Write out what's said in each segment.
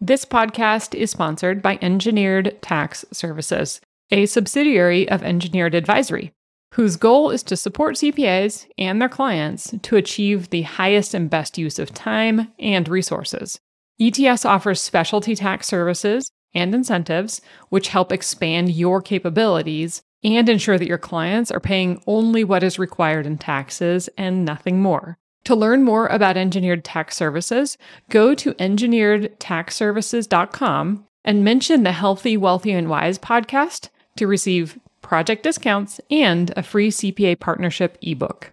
This podcast is sponsored by Engineered Tax Services, a subsidiary of Engineered Advisory, whose goal is to support CPAs and their clients to achieve the highest and best use of time and resources. ETS offers specialty tax services and incentives, which help expand your capabilities and ensure that your clients are paying only what is required in taxes and nothing more. To learn more about engineered tax services, go to engineeredtaxservices.com and mention the Healthy, Wealthy, and Wise podcast to receive project discounts and a free CPA partnership ebook.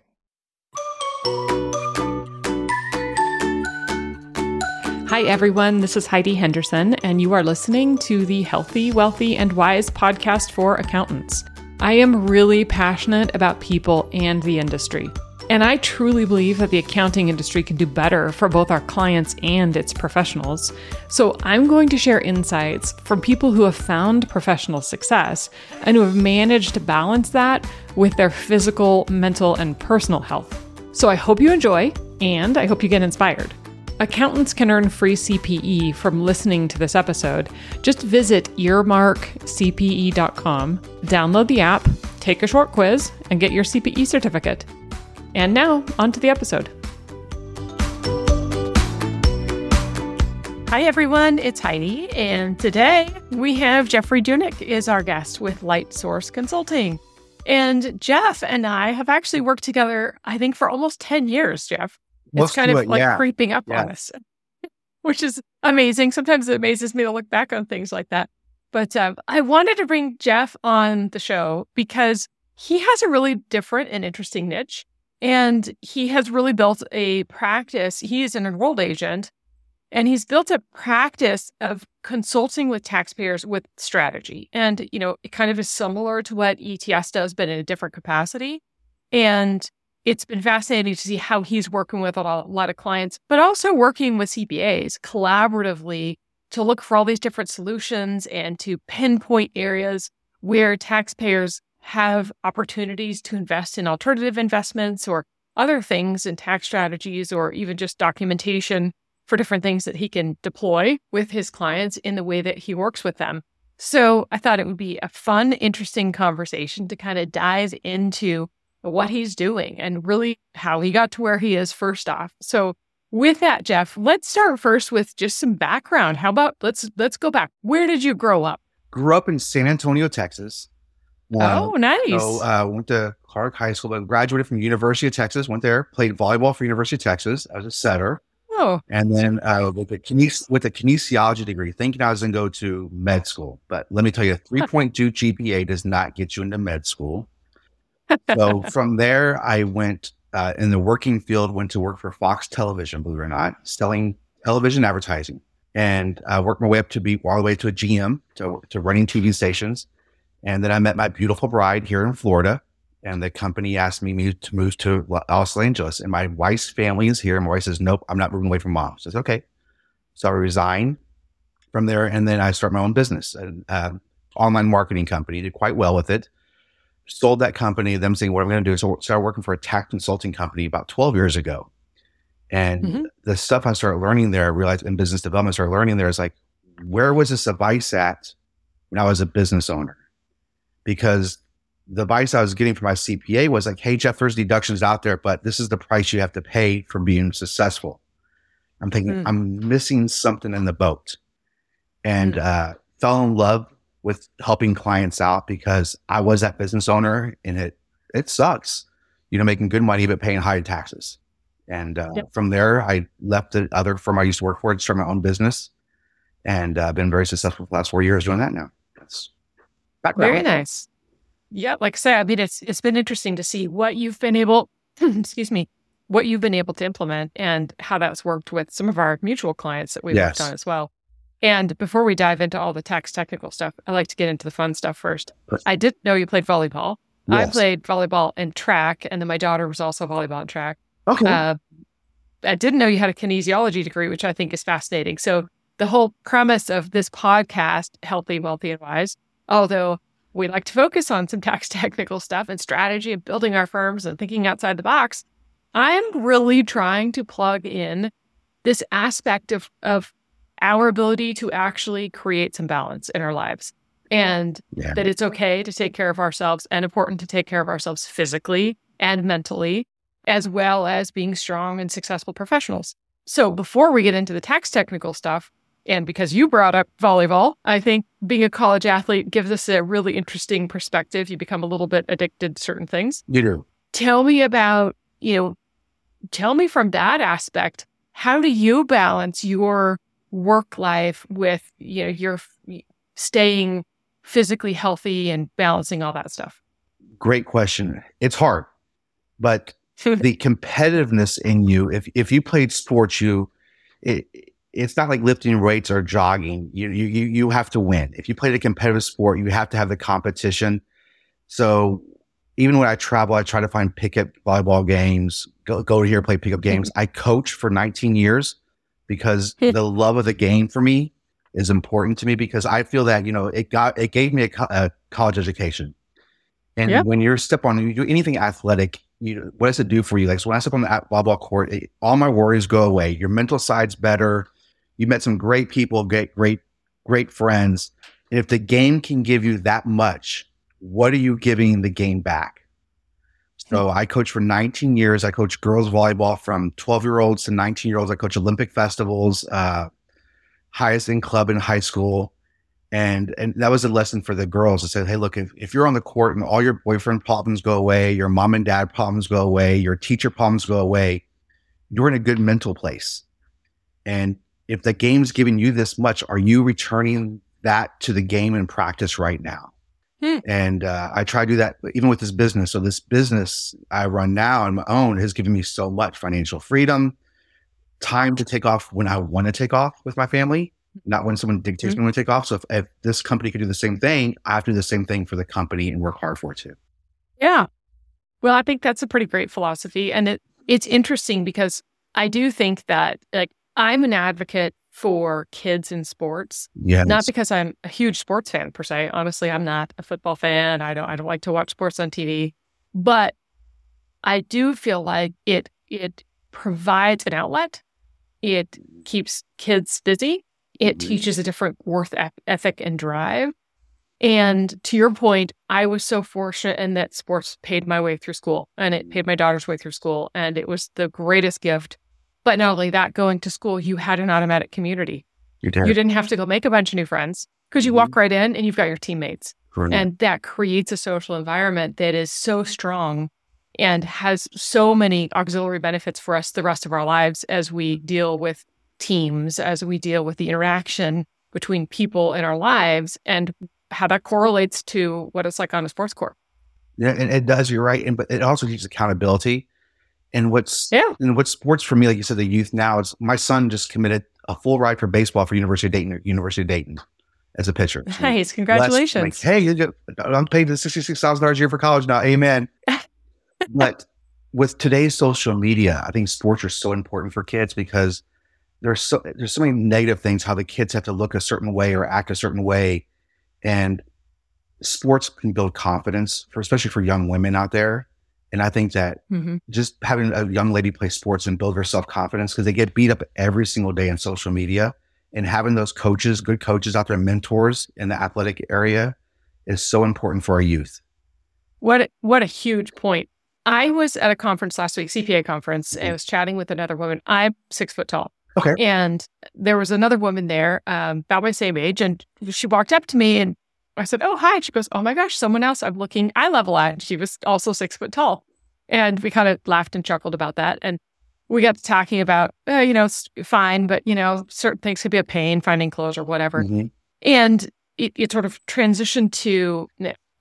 Hi, everyone. This is Heidi Henderson, and you are listening to the Healthy, Wealthy, and Wise podcast for accountants. I am really passionate about people and the industry. And I truly believe that the accounting industry can do better for both our clients and its professionals. So I'm going to share insights from people who have found professional success and who have managed to balance that with their physical, mental, and personal health. So I hope you enjoy and I hope you get inspired. Accountants can earn free CPE from listening to this episode. Just visit earmarkcpe.com, download the app, take a short quiz, and get your CPE certificate. And now, on to the episode. Hi, everyone. It's Heidi. And today we have Jeffrey Junek is our guest with Light Source Consulting. And Jeff and I have actually worked together, I think, for almost 10 years, Jeff. Most it's kind of it, like yeah. creeping up Yeah. on us, which is amazing. Sometimes it amazes me to look back on things like that. But um, I wanted to bring Jeff on the show because he has a really different and interesting niche. And he has really built a practice. He is an enrolled agent and he's built a practice of consulting with taxpayers with strategy. And, you know, it kind of is similar to what ETS does, but in a different capacity. And it's been fascinating to see how he's working with a lot, of clients, but also working with CPAs collaboratively to look for all these different solutions and to pinpoint areas where taxpayers have opportunities to invest in alternative investments or other things in tax strategies or even just documentation for different things that he can deploy with his clients in the way that he works with them. So I thought it would be a fun, interesting conversation to kind of dive into what he's doing and really how he got to where he is first off. So with that, Jeff, let's start first with just some background. How about let's let's go back. Where did you grow up? Grew up in San Antonio, Texas. Oh, nice. So uh, went to Clark High School, but graduated from University of Texas. Went there, played volleyball for University of Texas. I was a setter, oh, and then uh, with a kines- with a kinesiology degree, thinking I was going to go to med school. But let me tell you, three point two GPA does not get you into med school. So from there, I went uh, in the working field. Went to work for Fox Television, believe it or not, selling television advertising, and uh, worked my way up to be all the way to a GM to, to running TV stations. And then I met my beautiful bride here in Florida, and the company asked me to move to Los Angeles. And my wife's family is here. And my wife says, "Nope, I'm not moving away from mom." Says, "Okay." So I resign from there, and then I start my own business, an uh, online marketing company. Did quite well with it. Sold that company. Them saying, "What I'm going to do?" So I started working for a tax consulting company about 12 years ago. And Mhm. the stuff I started learning there, I realized in business development, I started learning there is like, where was this advice at when I was a business owner? Because the advice I was getting from my CPA was like, hey, Jeff, there's deductions out there, but this is the price you have to pay for being successful. I'm thinking, Mm. I'm missing something in the boat. And Mm. uh, fell in love with helping clients out because I was that business owner and it it sucks, you know, making good money but paying high taxes. And uh, Yep. from there, I left the other firm I used to work for to start my own business, and uh, been very successful for the last four years doing that now. That's background. Very nice. Yeah, like I say, I mean, it's it's been interesting to see what you've been able, excuse me, what you've been able to implement and how that's worked with some of our mutual clients that we've worked on as well. And before we dive into all the tax technical stuff, I like to get into the fun stuff first. I did know you played volleyball. I played volleyball and track, and then my daughter was also volleyball and track. Okay. Uh, I didn't know you had a kinesiology degree, which I think is fascinating. So the whole premise of this podcast, Healthy, Wealthy, and Wise, although we like to focus on some tax technical stuff and strategy and building our firms and thinking outside the box, I'm really trying to plug in this aspect of, of our ability to actually create some balance in our lives and Yeah. that it's okay to take care of ourselves and important to take care of ourselves physically and mentally, as well as being strong and successful professionals. So before we get into the tax technical stuff, and because you brought up volleyball, I think being a college athlete gives us a really interesting perspective. You become a little bit addicted to certain things. You do. Tell me about, you know, tell me from that aspect, how do you balance your work life with, you know, your staying physically healthy and balancing all that stuff? Great question. It's hard, but the competitiveness in you, if if you played sports, you it, it's not like lifting weights or jogging. You you you you have to win. If you play a competitive sport, you have to have the competition. So even when I travel, I try to find pickup volleyball games. Go go to here, play pickup mm-hmm. games. I coach for 19 years because the love of the game for me is important to me because I feel that you know it got it gave me a, co- a college education. And Yeah. when you're step on you do anything athletic, you what does it do for you? Like so when I step on the volleyball court, it, all my worries go away. Your mental side's better. You met some great people, great great great friends. And if the game can give you that much, what are you giving the game back? So I coached for 19 years. I coached girls volleyball from 12 year olds to 19 year olds. I coach Olympic festivals, uh, highest in club in high school. And and that was a lesson for the girls. I said, hey, look, if, if you're on the court and all your boyfriend problems go away, your mom and dad problems go away, your teacher problems go away, you're in a good mental place. And if the game's giving you this much, are you returning that to the game in practice right now? Hmm. And uh, I try to do that even with this business. So this business I run now on my own has given me so much financial freedom, time to take off when I want to take off with my family, not when someone dictates me when to take off. So if, if this company could do the same thing, I have to do the same thing for the company and work hard for it too. Yeah. Well, I think that's a pretty great philosophy. And it, it's interesting because I do think that like I'm an advocate for kids in sports, Yeah. not because I'm a huge sports fan per se. Honestly, I'm not a football fan. I don't I don't like to watch sports on TV. But I do feel like it it provides an outlet. It keeps kids busy. It Mhm. teaches a different worth ethic and drive. And to your point, I was so fortunate in that sports paid my way through school and it paid my daughter's way through school. And it was the greatest gift. But not only that, going to school, you had an automatic community. You're there. You didn't have to go make a bunch of new friends because you walk mm-hmm. right in and you've got your teammates. Correct. And that creates a social environment that is so strong and has so many auxiliary benefits for us the rest of our lives as we mm-hmm. deal with teams, as we deal with the interaction between people in our lives and how that correlates to what it's like on a sports court. Yeah, and it does. You're right, and but it also teaches accountability. And what's Yeah. and what sports for me, like you said, the youth now is my son just committed a full ride for baseball for University of Dayton, University of Dayton, as a pitcher. So Nice. Congratulations. Like, hey, I'm paid the sixty six thousand dollars a year for college now. Amen. but with today's social media, I think sports are so important for kids because there's so there's so many negative things how the kids have to look a certain way or act a certain way, and sports can build confidence for especially for young women out there. And I think that Mhm. just having a young lady play sports and build her self confidence because they get beat up every single day on social media, and having those coaches, good coaches out there, mentors in the athletic area, is so important for our youth. What a, what a huge point. I was at a conference last week, CPA conference, and I was chatting with another woman. I'm six foot tall. Okay. And there was another woman there, um, about my same age, and she walked up to me and I said, "Oh, hi." She goes, "Oh my gosh, someone else I'm looking eye level at." She was also six foot tall, and we kind of laughed and chuckled about that. And we got to talking about, uh, you know, it's fine, but you know, certain things could be a pain finding clothes or whatever. Mhm. And it, it sort of transitioned to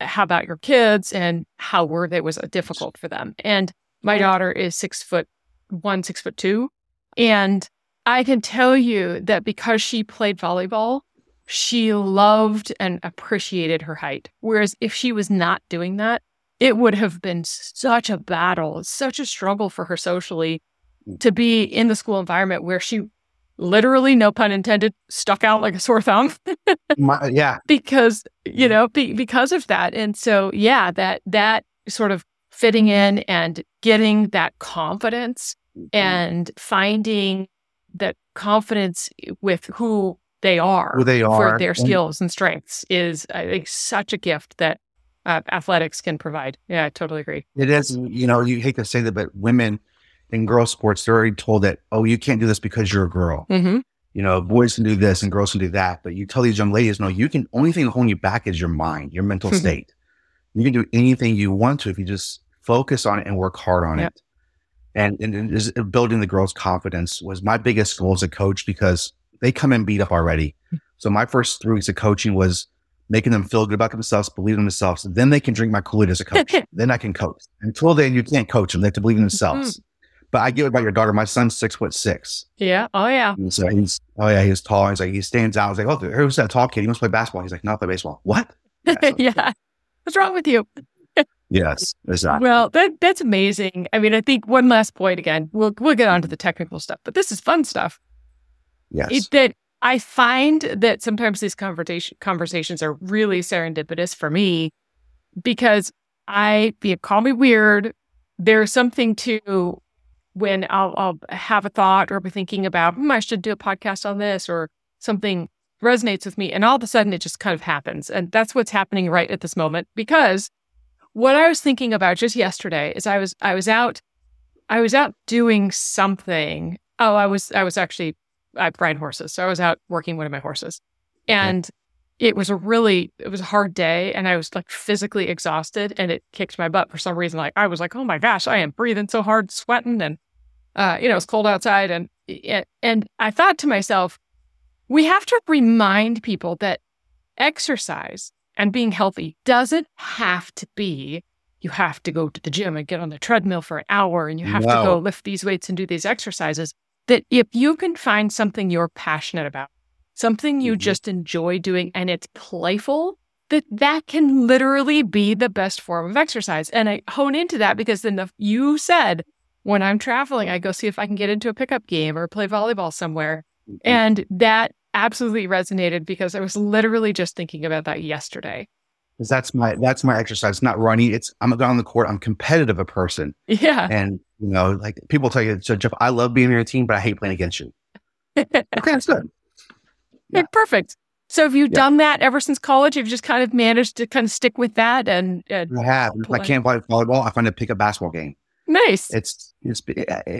how about your kids and how were they was it difficult for them. And my daughter is six foot one, six foot two. And I can tell you that because she played volleyball, she loved and appreciated her height. Whereas if she was not doing that, it would have been such a battle, such a struggle for her socially mm. to be in the school environment where she literally, no pun intended, stuck out like a sore thumb. My- yeah, because you mm. know be, because of that. And so yeah that that sort of fitting in and getting that confidence mm-hmm. and finding that confidence with who they are, Who they for their skills and strengths is, I think, such a gift that uh, athletics can provide. Yeah, I totally agree. It is, you know, you hate to say that, but women in girl sports, they're already told that, oh, you can't do this because you're a girl. hmm You know, boys can do this and girls can do that. But you tell these young ladies, no, you can, only thing holding you back is your mind, your mental Mhm. state. You can do anything you want to if you just focus on it and work hard on Yep. it. And, and, and building the girls' confidence was my biggest goal as a coach because they come in beat up already. Hmm. So my first three weeks of coaching was making them feel good about themselves, believe in themselves. Then they can drink my Kool-Aid as a coach. then I can coach. Until then, you can't coach them. They have to believe in themselves. Hmm. But I get it about your daughter. My son's six foot six. Yeah. Oh, yeah. And so he's, oh yeah, he's tall. He's like, he stands out. I was like, oh, who's that tall kid? He must play basketball. He's like, not play baseball. What? Yeah, so- yeah. What's wrong with you? Yes, exactly. Well, that that's amazing. I mean, I think one last point again. We'll we'll get on to the technical stuff, but this is fun stuff. Yes. It, that I find that sometimes these conversation conversations are really serendipitous for me because I be call me weird. There's something to when I'll, I'll have a thought or be thinking about, hmm, I should do a podcast on this or something resonates with me. And all of a sudden it just kind of happens. And that's what's happening right at this moment because what I was thinking about just yesterday is I was, I was out, I was out doing something. Oh, I was, I was actually, I ride horses. So I was out working one of my horses and it was a really, it was a hard day and I was like physically exhausted and it kicked my butt for some reason. Like I was like, oh my gosh, I am breathing so hard, sweating and, uh, you know, it's cold outside. And, and I thought to myself, we have to remind people that exercise and being healthy doesn't have to be you have to go to the gym and get on the treadmill for an hour and you have to go lift these weights and do these exercises. That if you can find something you're passionate about, something you Mhm. just enjoy doing and it's playful, that that can literally be the best form of exercise. And I hone into that because then the, you said when I'm traveling, I go see if I can get into a pickup game or play volleyball somewhere. Mm-hmm. And that absolutely resonated because I was literally just thinking about that yesterday. 'Cause that's my that's my exercise. It's not running. It's I'm a guy on the court. I'm competitive a person, Yeah. and you know, like people tell you, so Jeff, I love being on your team, but I hate playing against you. Okay, that's good. Yeah. Okay, perfect. So have you Yeah. done that ever since college? You've just kind of managed to kind of stick with that and, and I have. If I can't play volleyball, I find a pick a basketball game. nice. It's it's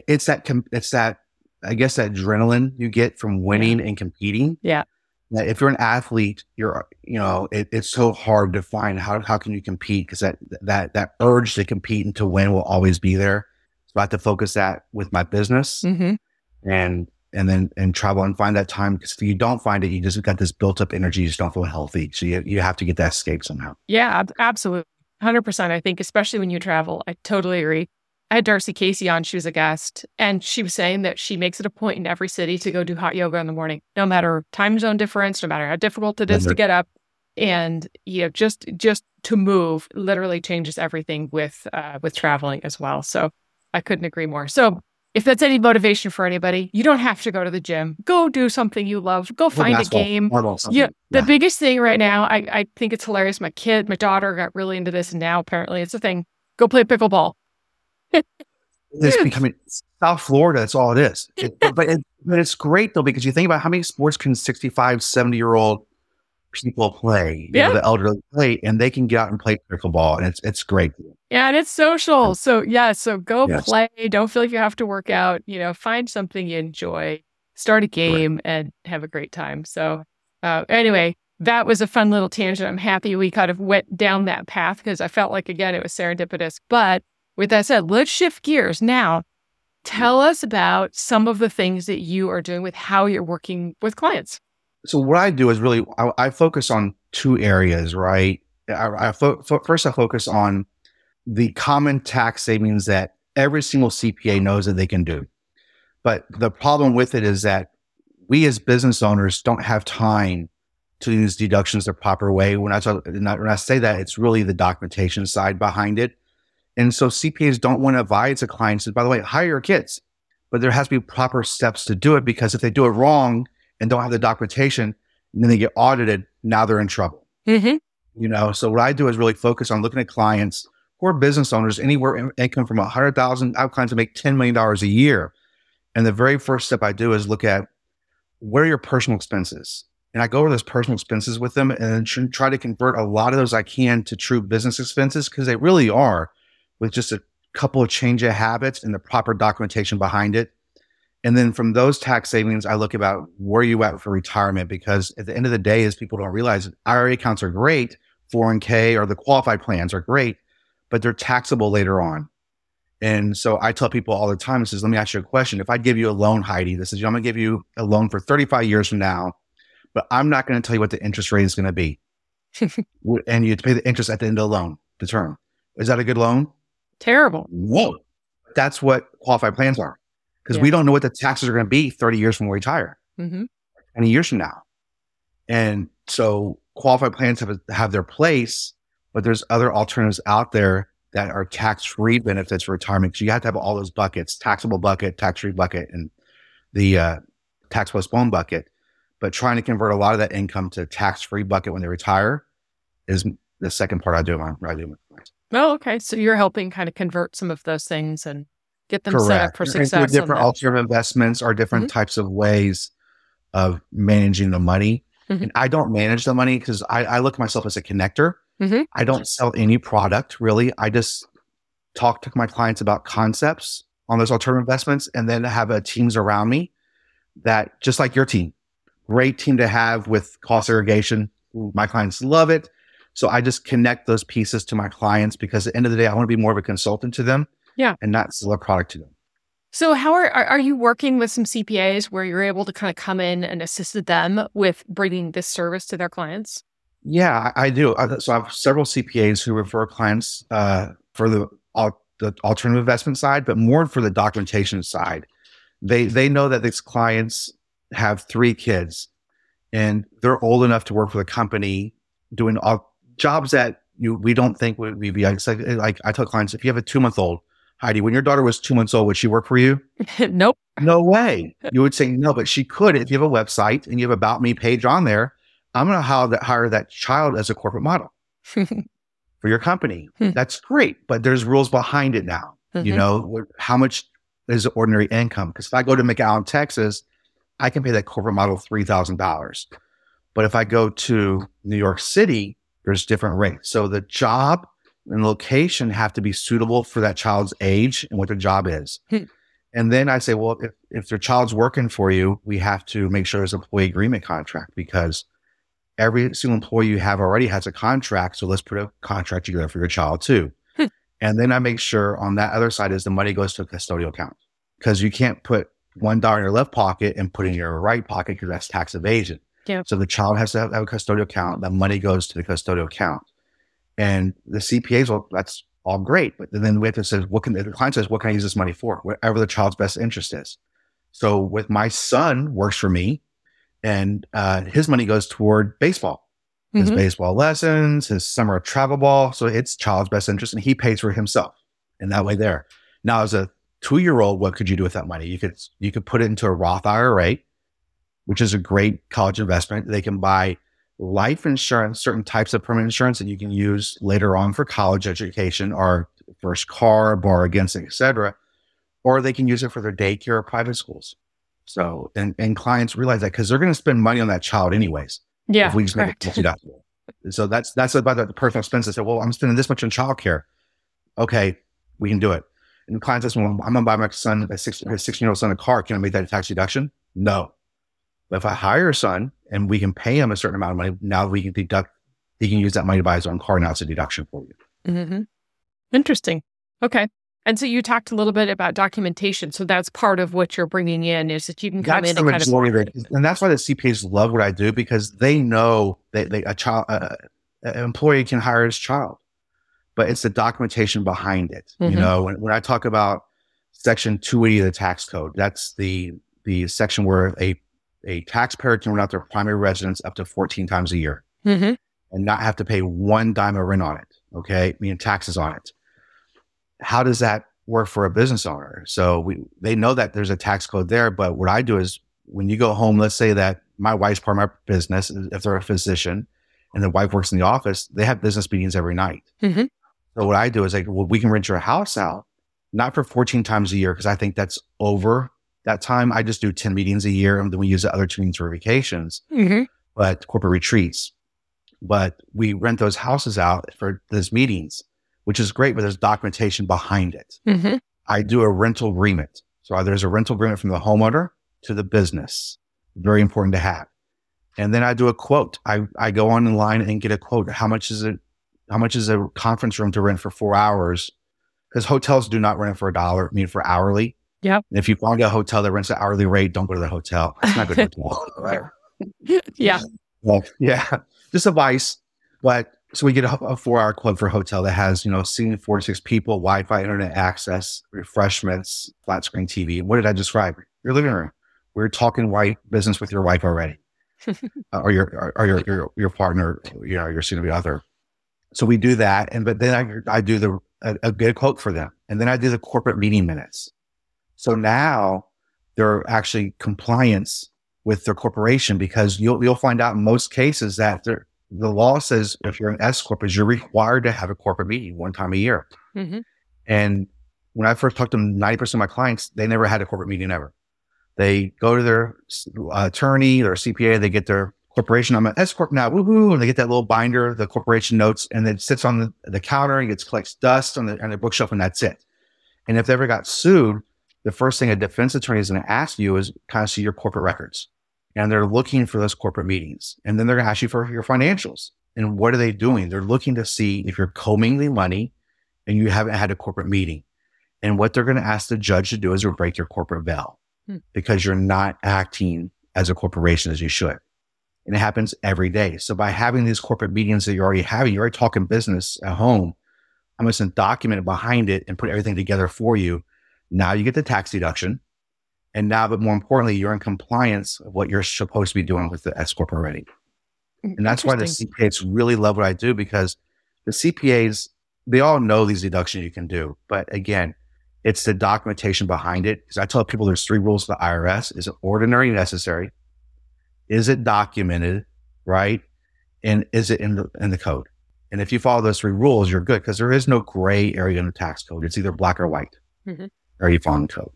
it's that it's that I guess that adrenaline you get from winning and competing. Yeah. That if you're an athlete, you're you know it, it's so hard to find how how can you compete because that that that urge to compete and to win will always be there. So I have to focus that with my business hmm and and then and travel and find that time because if you don't find it, you just got this built up energy. You just don't feel healthy. So you you have to get that escape somehow. Yeah, ab- absolutely. 100%. I think, especially when you travel, I totally agree. I had Darcy Casey on. She was a guest, and she was saying that she makes it a point in every city to go do hot yoga in the morning, no matter time zone difference, no matter how difficult it is to get up. And you know, just just to move literally changes everything with uh, with traveling as well. So I couldn't agree more. So if that's any motivation for anybody, you don't have to go to the gym. Go do something you love. Go find a game. Yeah, the Yeah. biggest thing right now, I, I think it's hilarious. My kid, my daughter got really into this, and now apparently it's a thing. Go play pickleball. it's becoming South Florida. That's all it is. It- but but, it, but it's great though because you think about how many sports can 65, 70 year old people play, you Yeah. know, the elderly play, and they can get out and play pickleball, and it's it's great. Yeah, and it's social. So yeah, so go Yes. play. Don't feel like you have to work out. You know, find something you enjoy. Start a game and have a great time. So uh, anyway, that was a fun little tangent. I'm happy we kind of went down that path because I felt like again it was serendipitous. But with that said, let's shift gears now. Tell us about some of the things that you are doing with how you're working with clients. So what I do is really I, I focus on two areas, right? I, I fo- first I focus on the common tax savings that every single CPA knows that they can do. But the problem with it is that we as business owners don't have time to use deductions the proper way. When I talk, when I say that, it's really the documentation side behind it. And so CPAs don't want to advise a client, says, by the way, hire your kids, but there has to be proper steps to do it because if they do it wrong and don't have the documentation, and then they get audited, now they're in trouble Mm-hmm. you know so what i do is really focus on looking at clients who are business owners anywhere in income from a hundred thousand out clients to make $10 million a year And the very first step I do is look at what are your personal expenses? And I go over those personal expenses with them and try to convert a lot of those I can to true business expenses because they really are with just a couple of change of habits and the proper documentation behind it. And then from those tax savings, I look about where you at for retirement because at the end of the day, as people don't realize, IRA accounts are great, 401k or the qualified plans are great, but they're taxable later on. And so I tell people all the time, I says, let me ask you a question. If I give you a loan, Heidi, this is, I'm going to give you a loan for 35 years from now, but I'm not going to tell you what the interest rate is going to be. and you pay the interest at the end of the loan, the term. Is that a good loan? Terrible. Whoa. That's what qualified plans are. Because yeah. we don't know what the taxes are going to be 30 years from when we retire, mm-hmm. 20 years from now. And so qualified plans have, have their place, but there's other alternatives out there that are tax free benefits for retirement. Because you have to have all those buckets taxable bucket, tax free bucket, and the uh, tax postponed bucket but trying to convert a lot of that income to tax free bucket when they retire is the second part I do my I do. Oh, okay. So you're helping kind of convert some of those things and get them Correct. set up for success. different alternative investments or different mm-hmm. types of ways of managing the money. Mm-hmm. And I don't manage the money because I, I, look at myself as a connector. Mm-hmm. I don't sell any product really. I just talk to my clients about concepts on those alternative investments and then have a teams around me that just like your team, great team to have with cost segregation. My clients love it. So I just connect those pieces to my clients because at the end of the day, I want to be more of a consultant to them. Yeah. And not sell a product to them. So how are are you working with some CPAs where you're able to kind of come in and assist them with bringing this service to their clients? Yeah, I, I do. So I have several CPAs who refer clients uh, for the, the alternative investment side, but more for the documentation side. They they know that these clients have three kids and they're old enough to work for the company doing all jobs that you we don't think would be like, like I tell clients if you have a two month old Heidi when your daughter was two months old would she work for you nope no way you would say no but she could if you have a website and you have about me page on there I'm going to hire that hire that child as a corporate model for your company hmm. that's great but there's rules behind it now mm-hmm. you know how much is ordinary income because if I go to McAllen Texas I can pay that corporate model $3,000. But if I go to New York City, there's different rates. So the job and location have to be suitable for that child's age and what their job is. Hmm. And then I say, well, if, if their child's working for you, we have to make sure there's an employee agreement contract because every single employee you have already has a contract. So let's put a contract together for your child too. Hmm. And then I make sure on that other side is the money goes to a custodial account because you can't put one dollar in your left pocket and put in your right pocket because that's tax evasion. Yeah. So the child has to have, have, a custodial account. That money goes to the custodial account. And the CPAs, well, that's all great. But then we have to say, what can the client says, what can I use this money for? Whatever the child's best interest is. So with my son works for me and uh, his money goes toward baseball, his mm-hmm. baseball lessons, his summer travel ball. So it's child's best interest and he pays for himself in that way there. Now, as a two year old, what could you do with that money? You could you could put it into a Roth IRA, which is a great college investment. They can buy life insurance, certain types of permanent insurance that you can use later on for college education or first car, borrow against it, etc. Or they can use it for their daycare or private schools. So and, and clients realize that because they're going to spend money on that child anyways. Yeah. If we just correct. make it deductible. so that's that's about the personal expenses. Say, well, I'm spending this much on childcare. Okay, we can do it. And the client says, well, I'm going to buy my son, a 16 year old son, a car. Can I make that a tax deduction? No. But if I hire a son and we can pay him a certain amount of money, now we can deduct, he can use that money to buy his own car. Now it's a deduction for you. Mm-hmm. Interesting. Okay. And so you talked a little bit about documentation. So that's part of what you're bringing in is that you can come that's in and kind of, of it. and that's why the CPAs love what I do because they know that they, a child, uh, an employee can hire his child but it's the documentation behind it. Mm-hmm. You know, when, when I talk about section 280 of the tax code, that's the the section where a a taxpayer can rent out their primary residence up to 14 times a year mm-hmm. and not have to pay one dime of rent on it. Okay. Meaning taxes on it. How does that work for a business owner? So we, they know that there's a tax code there, but what I do is when you go home, let's say that my wife's part of my business, if they're a physician and the wife works in the office, they have business meetings every night. Mm-hmm. So what I do is like, well, we can rent your house out, not for 14 times a year, because I think that's over That time I just do 10 meetings a year and then we use the other two meetings for vacations, Mhm. but corporate retreats. But we rent those houses out for those meetings, which is great, but there's documentation behind it. Mhm. I do a rental agreement. So there's a rental agreement from the homeowner to the business. Very important to have. And then I do a quote. I, I go online and get a quote. How much is it? How much is a conference room to rent for four hours? Because hotels do not rent for a dollar, I mean for hourly. Yep. And if you find a hotel that rents an hourly rate, don't go to the hotel. It's not a good hotel. Right. Yeah. Well, yeah, just advice. But so we get a, a four hour quote for a hotel that has, you know, seating four to six people, Wi Fi, internet access, refreshments, flat screen TV. What did I describe? Your living room. We're talking white business with your wife already, uh, or your or, or your, your your partner, you know, your soon to be other. So we do that, and but then I I do the a, a good quote for them, and then I do the corporate meeting minutes. So now they're actually compliance with their corporation because you'll you'll find out in most cases that they're the law says if you're an S corp, is you're required to have a corporate meeting one time a year. Mhm. And when I first talked to ninety percent of my clients they never had a corporate meeting ever. They go to their uh, attorney or CPA, they get their corporation. I'm an S corp now, woohoo! And they get that little binder, the corporation notes, and it sits on the, the counter and gets collects dust on the on the bookshelf, and that's it. And if they ever got sued, the first thing a defense attorney is going to ask you is kind of see your corporate records and they're looking for those corporate meetings. And then they're going to ask you for your financials. And what are they doing? They're looking to see if you're commingling money and you haven't had a corporate meeting. And what they're going to ask the judge to do is break your corporate veil Hmm. because you're not acting as a corporation as you should. And it happens every day. So by having these corporate meetings that you're already having, you're already talking business at home. I'm just going to document it behind it and put everything together for you. Now you get the tax deduction. And now, but more importantly, you're in compliance of what you're supposed to be doing with the S Corp already. And that's why the CPAs really love what I do because the CPAs, they all know these deductions you can do. But again, it's the documentation behind it. Because I tell people there's three rules to the IRS. Is it ordinary necessary? Is it documented? Right? And is it in the in the code? And if you follow those three rules, you're good because there is no gray area in the tax code. It's either black or white. Mhm. Or you follow the code.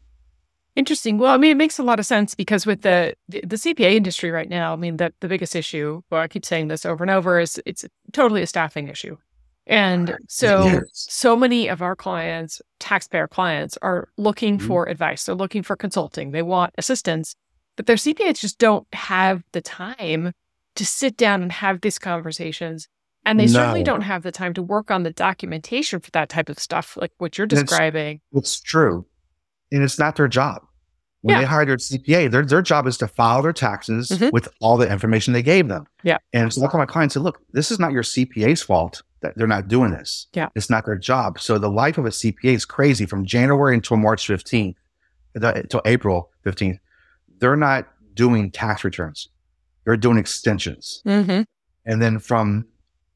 Interesting. Well, I mean, it makes a lot of sense because with the the, the CPA industry right now, I mean, the, the biggest issue, well, I keep saying this over and over, is it's totally a staffing issue. And so, Yes. so many of our clients, taxpayer clients, are looking Mhm. for advice. They're looking for consulting. They want assistance, but their CPAs just don't have the time to sit down and have these conversations. And they certainly don't have the time to work on the documentation for that type of stuff, like what you're describing. It's true. And it's not their job. When Yeah. they hire their CPA, their, their job is to file their taxes Mhm. with all the information they gave them. Yeah. And so I tell my clients, say, look, this is not your CPA's fault that they're not doing this. Yeah. It's not their job. So the life of a CPA is crazy from January until March 15th, until April 15th. They're not doing tax returns. They're doing extensions. Mm-hmm. And then from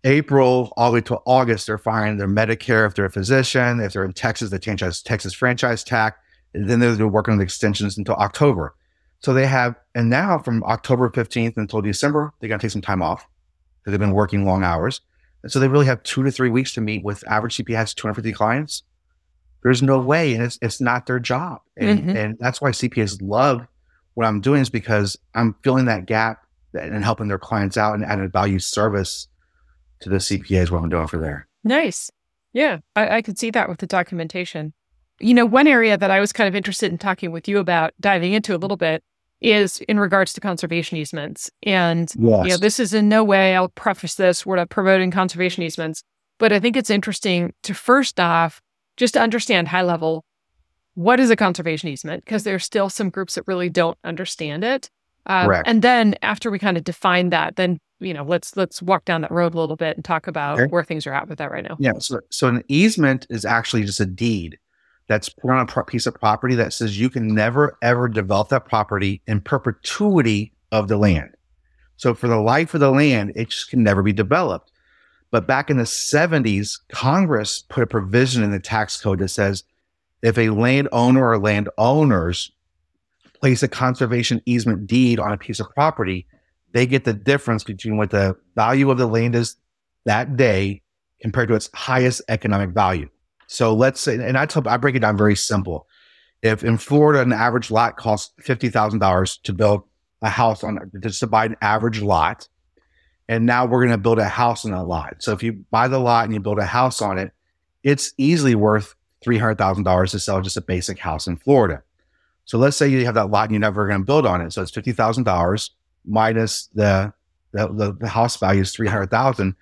April all the way to August, they're filing their Medicare if they're a physician. If they're in Texas, they change as Texas franchise tax. And then they're working on the extensions until October. So they have, and now from October 15th until December, they're going to take some time off because they've been working long hours. And so they really have two to three weeks to meet with average CPA has 250 clients. There's no way. And it's, it's not their job. And, Mhm. and that's why CPAs love what I'm doing is because I'm filling that gap and helping their clients out and adding value service to the CPAs what I'm doing for there. Nice. Yeah, I, I could see that with the documentation. You know, one area that I was kind of interested in talking with you about, diving into a little bit, is in regards to conservation easements. And, Yes. you know, this is in no way, I'll preface this, we're not promoting conservation easements, but I think it's interesting to first off, just to understand high level, what is a conservation easement? Because there's still some groups that really don't understand it. Um, and then after we kind of define that, then you know, let's let's walk down that road a little bit and talk about Okay. where things are at with that right now. Yeah. So, so an easement is actually just a deed that's put on a piece of property that says you can never ever develop that property in perpetuity of the land. So for the life of the land, it just can never be developed. But back in the 70s, Congress put a provision in the tax code that says if a landowner or landowners place a conservation easement deed on a piece of property, they get the difference between what the value of the land is that day compared to its highest economic value. So let's say, and I tell, I break it down very simple. If in Florida, an average lot costs $50,000 to build a house on, just to buy an average lot. And now we're going to build a house on that lot. So if you buy the lot and you build a house on it, it's easily worth $300,000 to sell just a basic house in Florida. So let's say you have that lot and you're never going to build on it. So it's $50,000 minus the, the, the, house value is 300,000.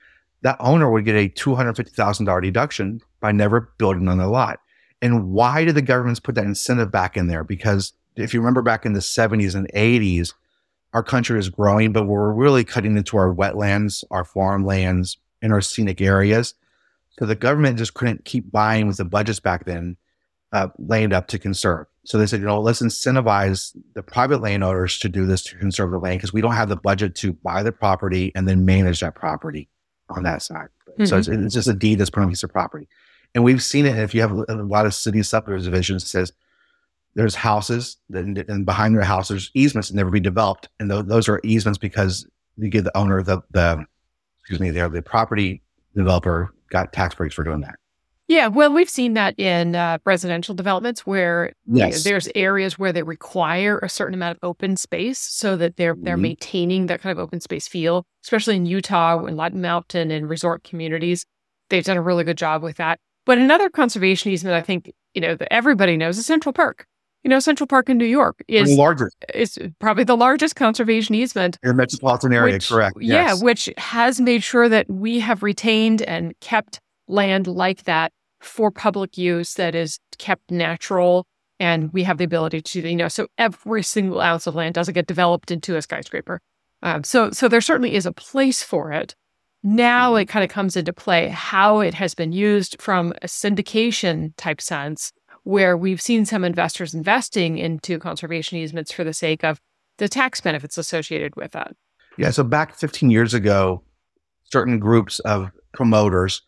That owner would get a $250,000 deduction by never building on the lot. And why did the governments put that incentive back in there? Because if you remember back in the 70s and 80s, our country is growing, but we're really cutting into our wetlands, our farmlands, and our scenic areas. So the government just couldn't keep buying with the budgets back then uh, land up to conserve. So they said, you know, let's incentivize the private landowners to do this to conserve the land because we don't have the budget to buy the property and then manage that property on that side. Mm-hmm. So it's, it's, just a deed that's put on a piece of property. And we've seen it. If you have a lot of city subdivisions, it says there's houses that, and behind their house, there's easements that never be developed. And th- those are easements because you give the owner the, the excuse me, the, the property developer got tax breaks for doing that. Yeah, well, we've seen that in uh, residential developments where yes. there's areas where they require a certain amount of open space so that they're they're mm-hmm. maintaining that kind of open space feel, especially in Utah and Latin Mountain and resort communities. They've done a really good job with that. But another conservation easement, I think, you know, that everybody knows is Central Park. You know, Central Park in New York is largest. Is probably the largest conservation easement in the metropolitan area. Which, correct? Yes. Yeah, which has made sure that we have retained and kept land like that for public use that is kept natural and we have the ability to you know so every single ounce of land doesn't get developed into a skyscraper. Um, so so there certainly is a place for it. Now it kind of comes into play how it has been used from a syndication type sense where we've seen some investors investing into conservation easements for the sake of the tax benefits associated with that yeah so back 15 years ago certain groups of promoters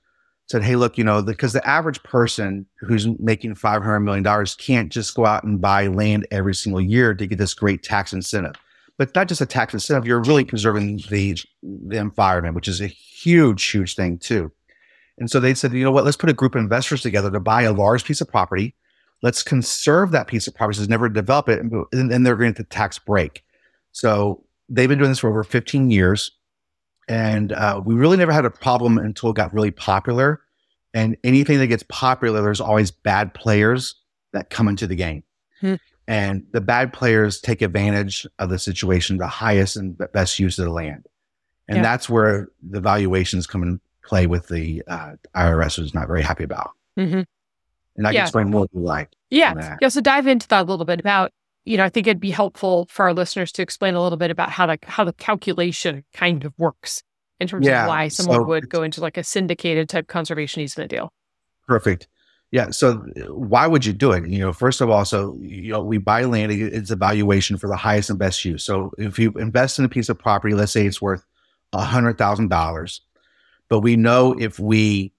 said, Hey, look, you know, because the, the, average person who's making $500 million can't just go out and buy land every single year to get this great tax incentive. But not just a tax incentive, you're really preserving the, the environment, which is a huge, huge thing too. And so they said, you know what, let's put a group of investors together to buy a large piece of property. Let's conserve that piece of property, so never develop it, and then they're going to tax break. So they've been doing this for over 15 years. And uh, we really never had a problem until it got really popular. And anything that gets popular, there's always bad players that come into the game. Hmm. And the bad players take advantage of the situation, the highest and best use of the land. And yeah. that's where the valuations come in play with the uh, IRS is not very happy about. Mm-hmm. And I yeah. can explain more if you like. Yeah. Yeah. So dive into that a little bit about you know, I think it'd be helpful for our listeners to explain a little bit about how the how the calculation kind of works in terms yeah, of why someone so would go into like a syndicated type conservation easement deal. Perfect. Yeah. So uh, why would you do it? You know, first of all, so you know, we buy land, it's a valuation for the highest and best use. So if you invest in a piece of property, let's say it's worth a hundred thousand dollars, but we know if we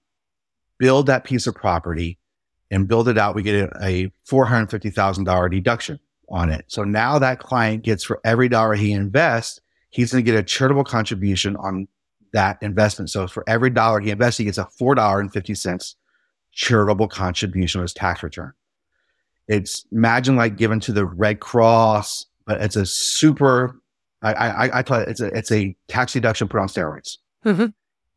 build that piece of property and build it out, we get a, a four hundred fifty thousand dollar deduction on it. So now that client gets for every dollar he invests, he's going to get a charitable contribution on that investment. So for every dollar he invests, he gets a $4.50 charitable contribution on his tax return. It's imagine like given to the Red Cross, but it's a super, I, I, I tell it, it's a, it's a tax deduction put on steroids. Mm-hmm.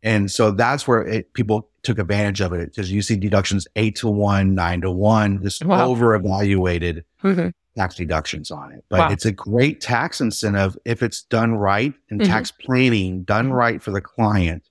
And so that's where it, people took advantage of it because you see deductions eight to one, nine to one, this wow. over evaluated. Mm-hmm tax deductions on it. But wow. it's a great tax incentive if it's done right and mm-hmm. tax planning done mm-hmm. right for the client.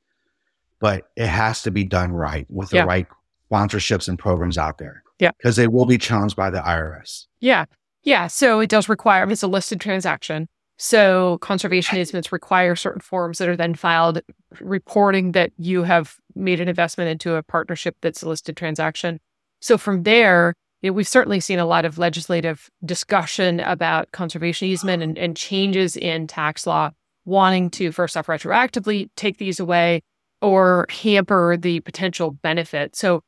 But it has to be done right with the yeah. right sponsorships and programs out there. Yeah. Because they will be challenged by the IRS. Yeah. Yeah. So it does require, it's a listed transaction. So conservation easements require certain forms that are then filed reporting that you have made an investment into a partnership that's a listed transaction. So from there, you know, we've certainly seen a lot of legislative discussion about conservation easement and, and changes in tax law wanting to first off retroactively take these away or hamper the potential benefit. So,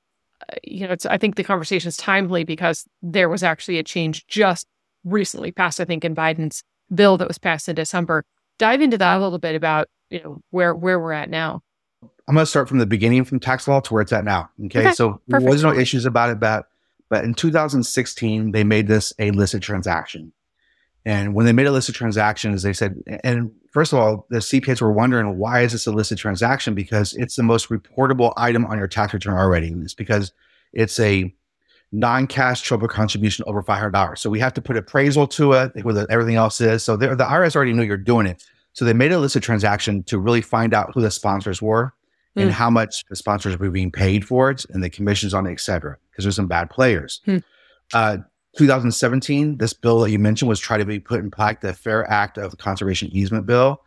uh, you know, it's, I think the conversation is timely because there was actually a change just recently passed, I think, in Biden's bill that was passed in December. Dive into that a little bit about, you know, where, where we're at now. I'm going to start from the beginning from tax law to where it's at now. Okay. okay so perfect. there was no issues about it, about But in 2016, they made this a listed transaction. And when they made a listed transaction, transactions, they said, and first of all, the CPAs were wondering why is this a listed transaction? Because it's the most reportable item on your tax return already. It's because it's a non-cash charitable contribution over $500. So we have to put appraisal to it, where everything else is. So the IRS already knew you're doing it. So they made a listed transaction to really find out who the sponsors were mm. and hmm. how much the sponsors were being paid for it and the commissions on it, et cetera, because there's some bad players. Mm. Uh, 2017, this bill that you mentioned was trying to be put in place, the Fair Act of Conservation Easement Bill.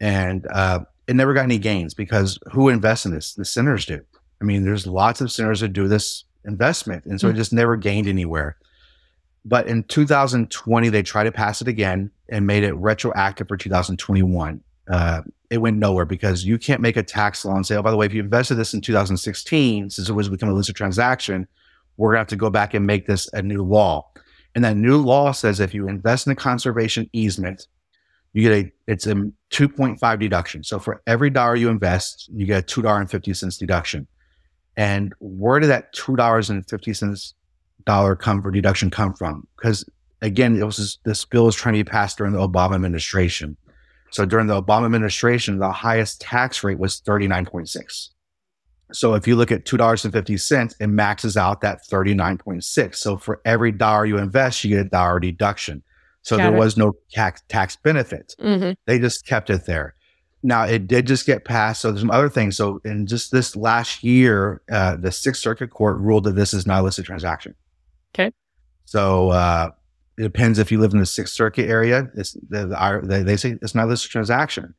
And uh, it never got any gains because who invests in this? The sinners do. I mean, there's lots of sinners that do this investment. And so mm. it just never gained anywhere. But in 2020, they tried to pass it again and made it retroactive for 2021. Uh, it went nowhere because you can't make a tax law and say, oh, by the way, if you invested this in 2016, since it was become a listed transaction, we're going to have to go back and make this a new law. And that new law says if you invest in a conservation easement, you get a it's a 2.5 deduction. So for every dollar you invest, you get a $2.50 deduction. And where did that $2.50 come for deduction come from? Because again, it was this bill was trying to be passed during the Obama administration. So during the Obama administration, the highest tax rate was 39.6. So if you look at $2.50, it maxes out that 39.6. So for every dollar you invest, you get a dollar deduction. So Got there it. was no tax, tax benefit. Mm-hmm. They just kept it there. Now it did just get passed. So there's some other things. So in just this last year, uh, the Sixth Circuit Court ruled that this is not a listed transaction. Okay. So uh, it depends if you live in the Sixth Circuit area. It's, the, the, they, they say it's not a listed transaction.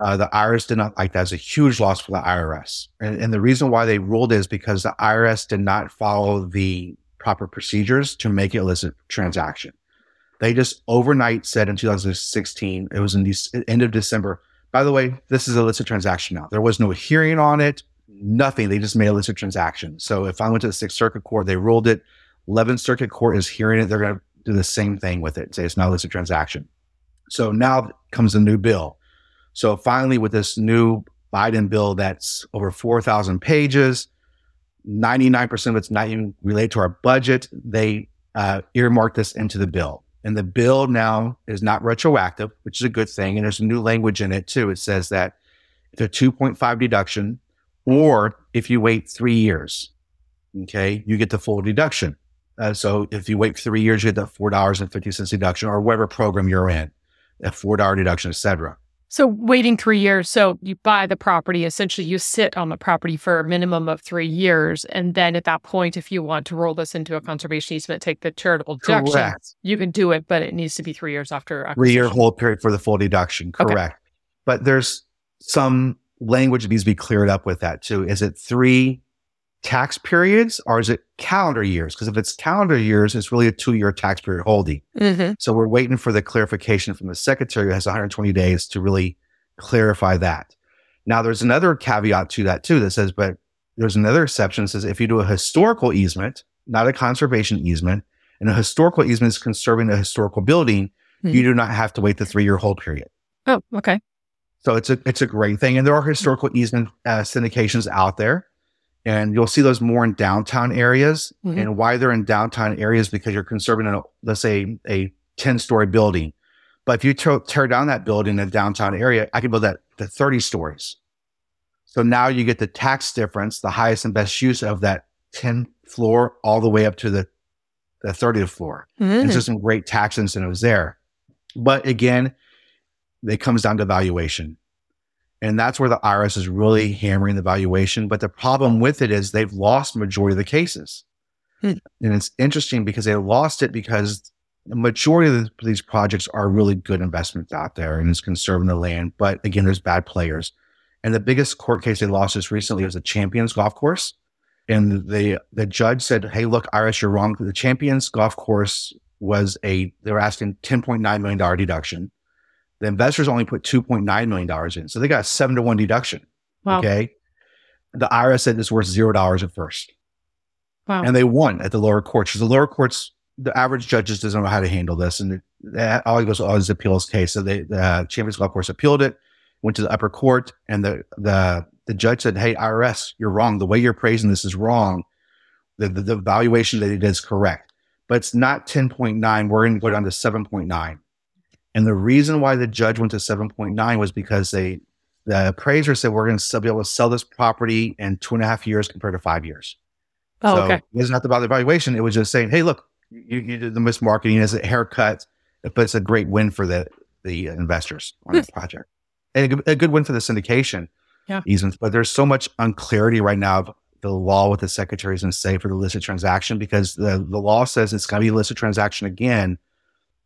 Uh, the IRS did not like that. It's a huge loss for the IRS. And, and the reason why they ruled is because the IRS did not follow the proper procedures to make it illicit transaction. They just overnight said in 2016, it was in the end of December. By the way, this is a listed transaction now. There was no hearing on it, nothing. They just made a listed transaction. So if I went to the Sixth Circuit Court, they ruled it. 11th Circuit Court is hearing it. They're going to do the same thing with it. And say it's not a listed transaction. So now comes a new bill. So finally, with this new Biden bill that's over 4,000 pages, 99% of it's not even related to our budget, they uh, earmarked this into the bill. And the bill now is not retroactive, which is a good thing. And there's new language in it too. It says that a 2.5 deduction, or if you wait three years, okay, you get the full deduction. Uh, so if you wait three years, you get fifty cents deduction, or whatever program you're in, a four dollar deduction, etc. So waiting three years, so you buy the property, essentially you sit on the property for a minimum of three years, and then at that point, if you want to roll this into a conservation easement, take the charitable deduction, correct. you can do it, but it needs to be three years after three year hold period for the full deduction. Correct. Okay. But there's some language that needs to be cleared up with that too. Is it three tax periods or is it calendar years? Because if it's calendar years, it's really a two year tax period holding. Mm-hmm. So we're waiting for the clarification from the secretary who has 120 days to really clarify that. Now, there's another caveat to that too that says, but there's another exception that says if you do a historical easement, not a conservation easement, and a historical easement is conserving a historical building, mm-hmm. you do not have to wait the three year hold period. Oh, okay. So it's a it's a great thing, and there are historical easement uh, syndications out there and you'll see those more in downtown areas. Mm-hmm. And why they're in downtown areas because you're conserving, a, let's say, a 10 story building. But if you tear, tear down that building in a downtown area, I can build that to 30 stories. So now you get the tax difference, the highest and best use of that 10 floor all the way up to the, the 30th floor. Mm-hmm. And just some great tax incentives there. But again, it comes down to valuation. And that's where the IRS is really hammering the valuation. But the problem with it is they've lost majority of the cases. Hmm. And it's interesting because they lost it because the majority of these projects are really good investments out there and it's conserving the land. But again, there's bad players. And the biggest court case they lost just recently was the Champions Golf Course. And the the judge said, Hey, look, IRS, you're wrong. The Champions Golf Course was a they were asking $10.9 million deduction. The investors only put $2.9 million in. So they got a seven to one deduction. Wow. Okay. The IRS said this worth zero dollars at first. Wow. And they won at the lower courts. Because the lower courts, the average judges doesn't know how to handle this. And that all goes all his appeals case. So they, the Champions Golf Course appealed it, went to the upper court, and the, the, the judge said, Hey, IRS, you're wrong. The way you're praising this is wrong. The, the, the valuation that it is correct, but it's not 10.9. We're going to go down to 7.9. And the reason why the judge went to 7.9 was because they, the appraiser said, we're going to be able to sell this property in two and a half years compared to five years. Oh, so okay. it wasn't about the valuation. It was just saying, hey, look, you, you did the mismarketing as a haircut, but it's a great win for the, the investors on the hmm. project. And a good, a good win for the syndication Yeah. easements. But there's so much unclarity right now of the law with the secretaries and say for the listed transaction because the, the law says it's going to be a listed transaction again.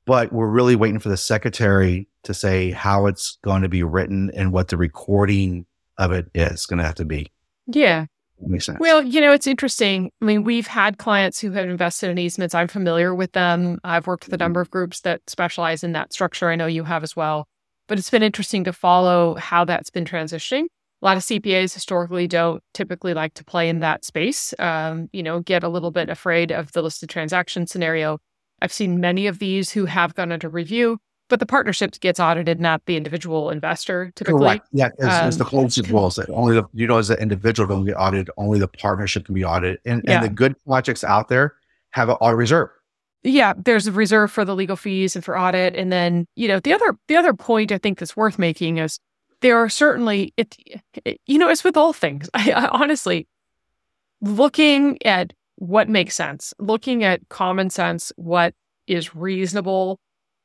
But we're really waiting for the secretary to say how it's going to be written and what the recording of it is going to have to be. Yeah. Makes sense. Well, you know, it's interesting. I mean, we've had clients who have invested in easements. I'm familiar with them. I've worked with a number of groups that specialize in that structure. I know you have as well. But it's been interesting to follow how that's been transitioning. A lot of CPAs historically don't typically like to play in that space, um, you know, get a little bit afraid of the listed transaction scenario. I've seen many of these who have gone under review, but the partnership gets audited, not the individual investor typically. Correct. Yeah, it's, it's the Um, closest rules that only the you know as an individual don't get audited, only the partnership can be audited, and Yeah. and the good projects out there have an audit reserve. Yeah, there's a reserve for the legal fees and for audit, and then you know the other the other point I think that's worth making is there are certainly it, it you know it's with all things. I, I honestly looking at what makes sense, looking at common sense, what is reasonable,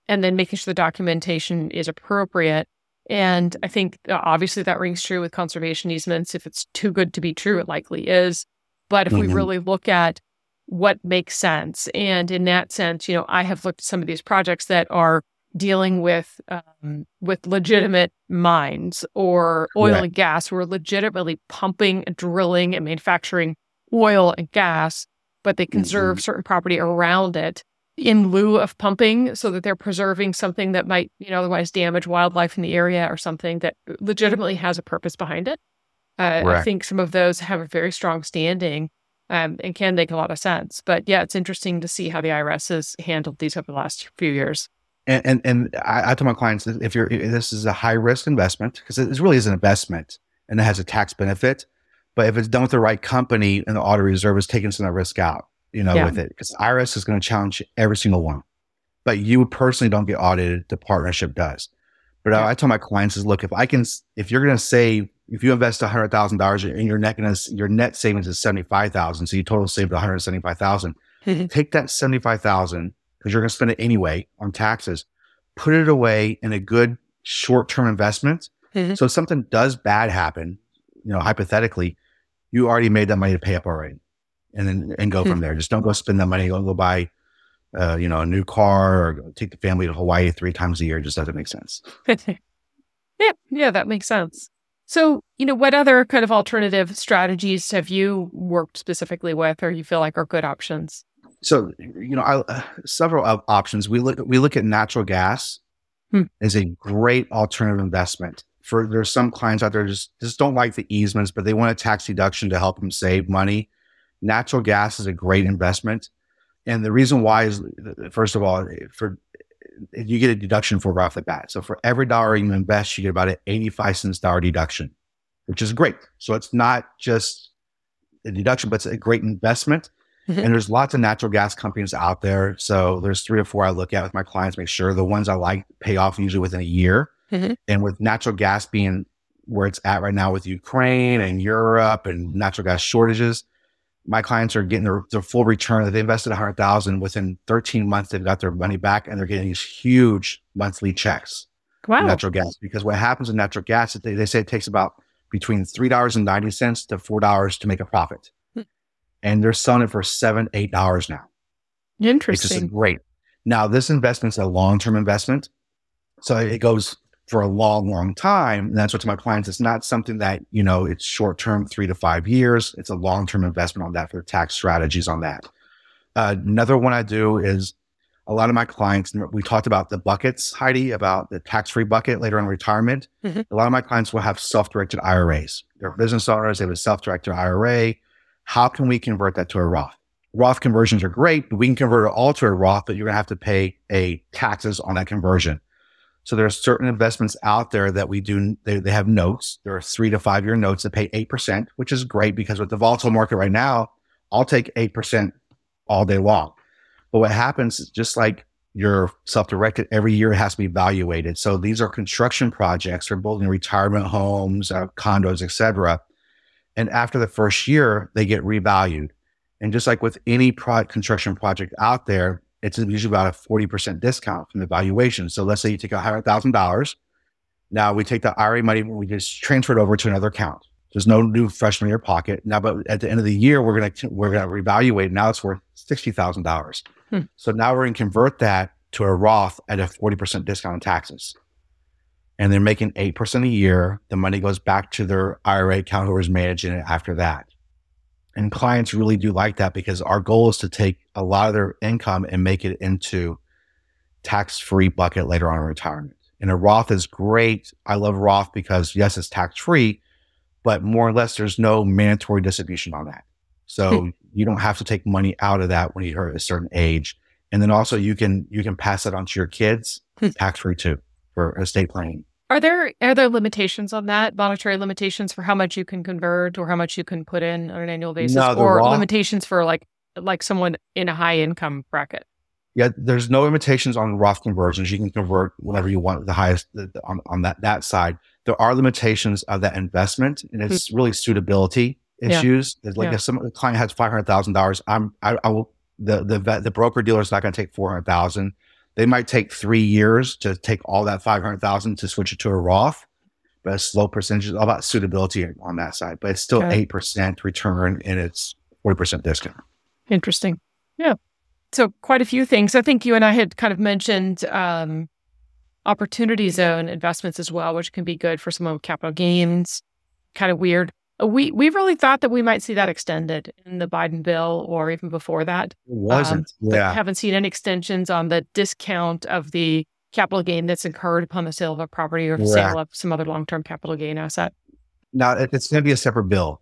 and then making sure the documentation is appropriate. And I think uh, obviously that rings true with conservation easements. If it's too good to be true, it likely is. But if we Mhm. really look at what makes sense, and in that sense, you know, I have looked at some of these projects that are dealing with um, with legitimate mines or oil Correct. and gas, we're legitimately pumping, drilling, and manufacturing oil and gas, but they conserve certain property around it in lieu of pumping so that they're preserving something that might, you know, otherwise damage wildlife in the area or something that legitimately has a purpose behind it. Uh, I think some of those have a very strong standing um, and can make a lot of sense. But yeah, it's interesting to see how the IRS has handled these over the last few years. And and, and I, I tell my clients that if you're if this is a high risk investment because it really is an investment and it has a tax benefit, but if it's done with the right company and the audit reserve is taking some of the risk out, you know, Yeah. with it because IRS is going to challenge every single one, but you personally don't get audited. The partnership does. But Yeah. I, I tell my clients is look if I can if you're going to save if you invest hundred thousand dollars and your net gonna, your net savings is seventy five thousand, so you total saved one hundred seventy five thousand. take that 75,000 because you're going to spend it anyway on taxes, put it away in a good short-term investment. Mhm. So if something does bad happen, you know, hypothetically, you already made that money to pay up already and then, and go from there. Just don't go spend that money. Don't go buy, uh, you know, a new car or take the family to Hawaii three times a year. It just doesn't make sense. yeah, yeah, that makes sense. So, you know, what other kind of alternative strategies have you worked specifically with or you feel like are good options? So, you know, I, uh, several of options. We look we look at natural gas Hmm. as a great alternative investment. For there's some clients out there just just don't like the easements, but they want a tax deduction to help them save money. Natural gas is a great investment, and the reason why is first of all, for you get a deduction for right off the bat. So for every dollar you invest, you get about an 85 cents dollar deduction, which is great. So it's not just a deduction, but it's a great investment. Mhm. And there's lots of natural gas companies out there. So there's three or four I look at with my clients, make sure the ones I like pay off usually within a year. Mhm. And with natural gas being where it's at right now with Ukraine and Europe and natural gas shortages, my clients are getting their, their full return. They invested 100000 within 13 months, they've got their money back and they're getting these huge monthly checks Wow. natural gas. Because what happens in natural gas, is they, they say it takes about between $3.90 to $4 to make a profit. Hmm. And they're selling it for seven, eight dollars now. It's just Interesting. great. Now, this investment's a long-term investment. So it goes for a long, long time. And that's what to my clients. It's not something that, you know, it's short-term, three to five years. It's a long-term investment on that for tax strategies on that. Uh, another one I do is a lot of my clients, we talked about the buckets, Heidi, about the tax-free bucket later in retirement. Mhm. A lot of my clients will have self-directed IRAs. They're business owners. They have a self-directed IRA. How can we convert that to a Roth? Roth conversions are great, but we can convert it all to a Roth, but you're going to have to pay a taxes on that conversion. So there are certain investments out there that we do. They, they have notes. There are three to five year notes that pay eight percent, which is great because with the volatile market right now, I'll take 8% all day long. But what happens is just like you're self-directed, every year it has to be evaluated. So these are construction projects. They're building retirement homes, uh, condos, etc. And after the first year, they get revalued. And just like with any construction project out there, it's usually about a 40% discount from the valuation. So let's say you take $100,000. Now we take the IRA money, we just transfer it over to another account. There's no new fresh money in your pocket. Now, but at the end of the year, we're going to, we're going to reevaluate. Now it's worth $60,000. Hmm. So now we're going to convert that to a Roth at a 40% discount on taxes. And they're making 8% a year. The money goes back to their IRA account who is managing it after that. And clients really do like that because our goal is to take a lot of their income and make it into tax free bucket later on in retirement. And a Roth is great. I love Roth because yes, it's tax free, but more or less there's no mandatory distribution on that. So hmm. you don't have to take money out of that when you're at a certain age. And then also you can you can pass it on to your kids hmm. tax free too for estate planning. Are there are there limitations on that? Monetary limitations for how much you can convert or how much you can put in on an annual basis, no, or limitations for like like someone in a high income bracket? Yeah, there's no limitations on Roth conversions. You can convert whatever you want. The highest on on that that side. There are limitations of that investment, and it's mm-hmm. really suitability issues. Yeah. Like yeah. if some client has five hundred thousand dollars, I'm I, I will the the the broker dealer is not going to take four hundred thousand they might take three years to take all that 500,000 to switch it to a Roth, but a slow percentage all about suitability on that side, but it's still okay. 8% return and it's 40% discount. Interesting. Yeah. So quite a few things. I think you and I had kind of mentioned um, opportunity zone investments as well, which can be good for some of capital gains. Kind of weird we we really thought that we might see that extended in the Biden bill or even before that. It wasn't. Um, yeah. Haven't seen any extensions on the discount of the capital gain that's incurred upon the sale of a property or sale of some other long term capital gain asset. Now it's going to be a separate bill,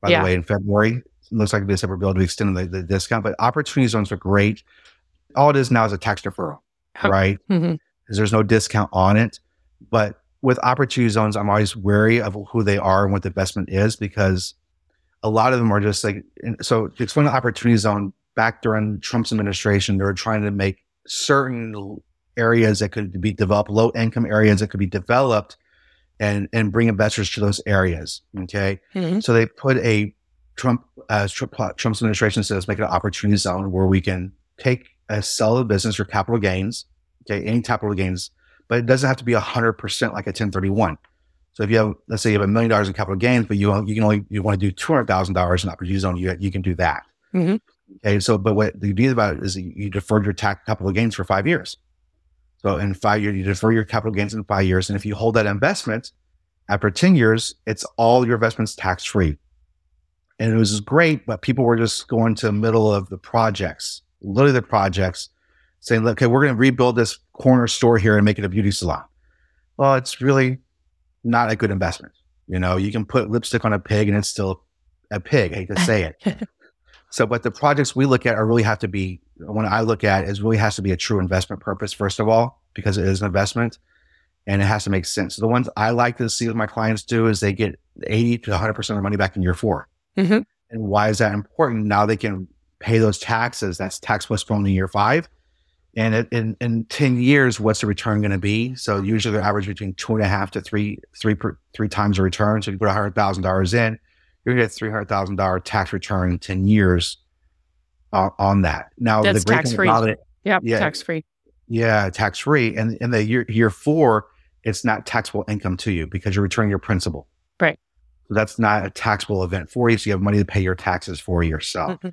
by yeah. the way, in February. It looks like it'll be a separate bill to extend the, the discount, but opportunity zones are great. All it is now is a tax deferral, right? Because mm-hmm. there's no discount on it. But with opportunity zones, I'm always wary of who they are and what the investment is because a lot of them are just like, so to explain the opportunity zone back during Trump's administration, they were trying to make certain areas that could be developed, low income areas that could be developed and, and bring investors to those areas. Okay. Mm-hmm. So they put a Trump, as uh, Trump's administration says, make it an opportunity zone where we can take a sell of business or capital gains. Okay. Any capital gains but it doesn't have to be 100% like a 1031. So if you have, let's say you have a million dollars in capital gains, but you, you can only, you want to do $200,000 in opportunity zone, you, you can do that. Mm-hmm. Okay. So, but what the deal about it is you deferred your tax capital gains for five years. So in five years, you defer your capital gains in five years. And if you hold that investment after 10 years, it's all your investments tax free. And it was great, but people were just going to the middle of the projects, literally the projects saying, okay, we're going to rebuild this corner store here and make it a beauty salon. Well, it's really not a good investment. You know, you can put lipstick on a pig and it's still a pig. I hate to say it. so, but the projects we look at are really have to be, when I look at is really has to be a true investment purpose, first of all, because it is an investment and it has to make sense. So the ones I like to see what my clients do is they get 80 to 100% of their money back in year 4 mm-hmm. And why is that important? Now they can pay those taxes. That's tax postponed in year five and in in ten years, what's the return going to be? So usually they average between two and a half to three three per, three times the return. So if you put hundred thousand dollars in, you're going to get three hundred thousand dollar tax return in ten years uh, on that. Now That's the great tax thing free. about it, yep, yeah, tax free. Yeah, tax free. And in the year year four, it's not taxable income to you because you're returning your principal. Right. So that's not a taxable event for you. So you have money to pay your taxes for yourself. Mm-hmm.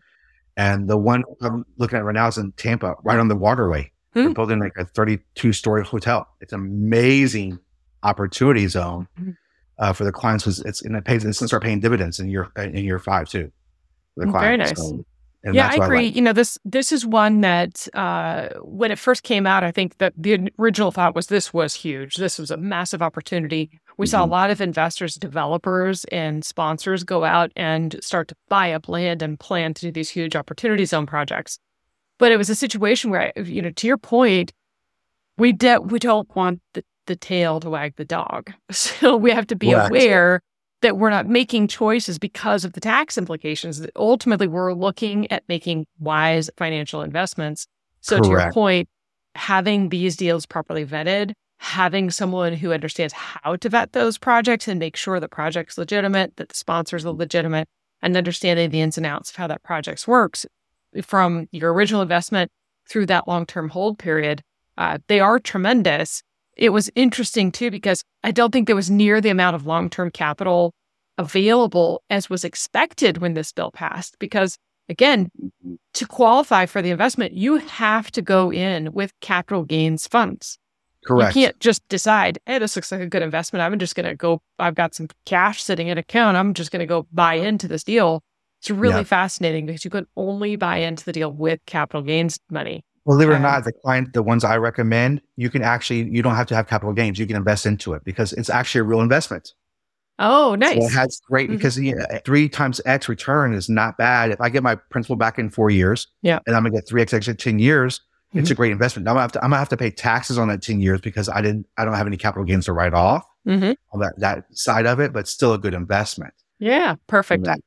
And the one I'm looking at right now is in Tampa, right on the waterway. Hmm. They're building like a 32 story hotel. It's an amazing opportunity zone hmm. uh, for the clients. Was it's and it pays to start paying dividends in year in year five too. The Very nice. So, yeah, I agree. I like. You know, this this is one that uh, when it first came out, I think that the original thought was this was huge. This was a massive opportunity. We mm-hmm. saw a mm-hmm. lot of investors, developers, and sponsors go out and start to buy up land and plan to do these huge opportunity zone projects. But it was a situation where, you know, to your point, we de- we don't want the, the tail to wag the dog. So we have to be Correct. aware that we're not making choices because of the tax implications. That ultimately, we're looking at making wise financial investments. So, Correct. to your point, having these deals properly vetted, having someone who understands how to vet those projects and make sure the project's legitimate, that the sponsors are legitimate, and understanding the ins and outs of how that project works from your original investment through that long term hold period, uh, they are tremendous it was interesting too because I don't think there was near the amount of long term capital available as was expected when this bill passed. Because again, to qualify for the investment, you have to go in with capital gains funds. Correct. You can't just decide, hey, this looks like a good investment. I'm just going to go, I've got some cash sitting in account. I'm just going to go buy into this deal. It's really yeah. fascinating because you can only buy into the deal with capital gains money. Believe it or not, the client, the ones I recommend, you can actually, you don't have to have capital gains. You can invest into it because it's actually a real investment. Oh, nice. So it has great mm-hmm. because you know, three times X return is not bad. If I get my principal back in four years, yeah, and I'm gonna get three X in ten years, mm-hmm. it's a great investment. I'm gonna, have to, I'm gonna have to pay taxes on that ten years because I didn't, I don't have any capital gains to write off mm-hmm. on that that side of it, but still a good investment. Yeah, perfect. That,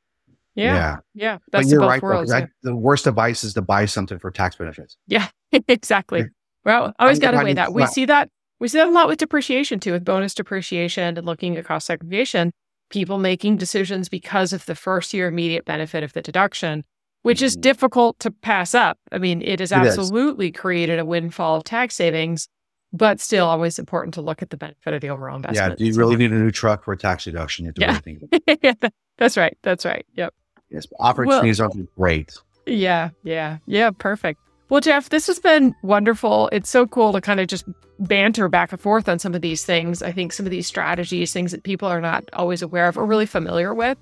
yeah. Yeah. yeah. That's but you're right. Worlds, yeah. the worst advice is to buy something for tax benefits. Yeah, exactly. Well, I always got to weigh that. We see that. We see that a lot with depreciation too, with bonus depreciation and looking at cost segregation. People making decisions because of the first year immediate benefit of the deduction, which mm-hmm. is difficult to pass up. I mean, it has absolutely it created a windfall of tax savings, but still always important to look at the benefit of the overall investment. Yeah. Do you really need a new truck for a tax deduction? You have to yeah. really think. That's right. That's right. Yep. Yes, opportunities well, are great. Yeah, yeah, yeah, perfect. Well, Jeff, this has been wonderful. It's so cool to kind of just banter back and forth on some of these things. I think some of these strategies, things that people are not always aware of or really familiar with.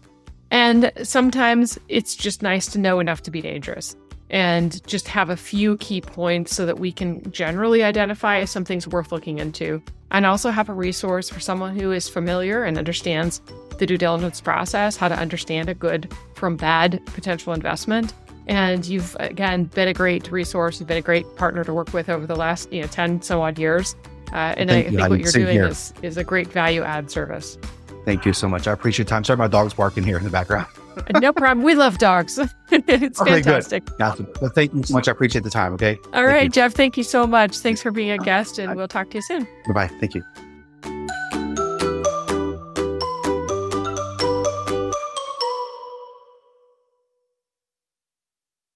And sometimes it's just nice to know enough to be dangerous and just have a few key points so that we can generally identify if something's worth looking into. And also have a resource for someone who is familiar and understands the due diligence process, how to understand a good from bad potential investment. And you've again been a great resource. You've been a great partner to work with over the last you know ten so odd years. Uh, and I, I, think what you're doing is is a great value add service. Thank you so much. I appreciate your time. Sorry, my dog's barking here in the background. no problem. We love dogs. it's okay, fantastic. Good. Awesome. Well, thank you so much. I appreciate the time. Okay. All thank right, you. Jeff. Thank you so much. Thanks for being a guest, and we'll talk to you soon. Bye bye. Thank you.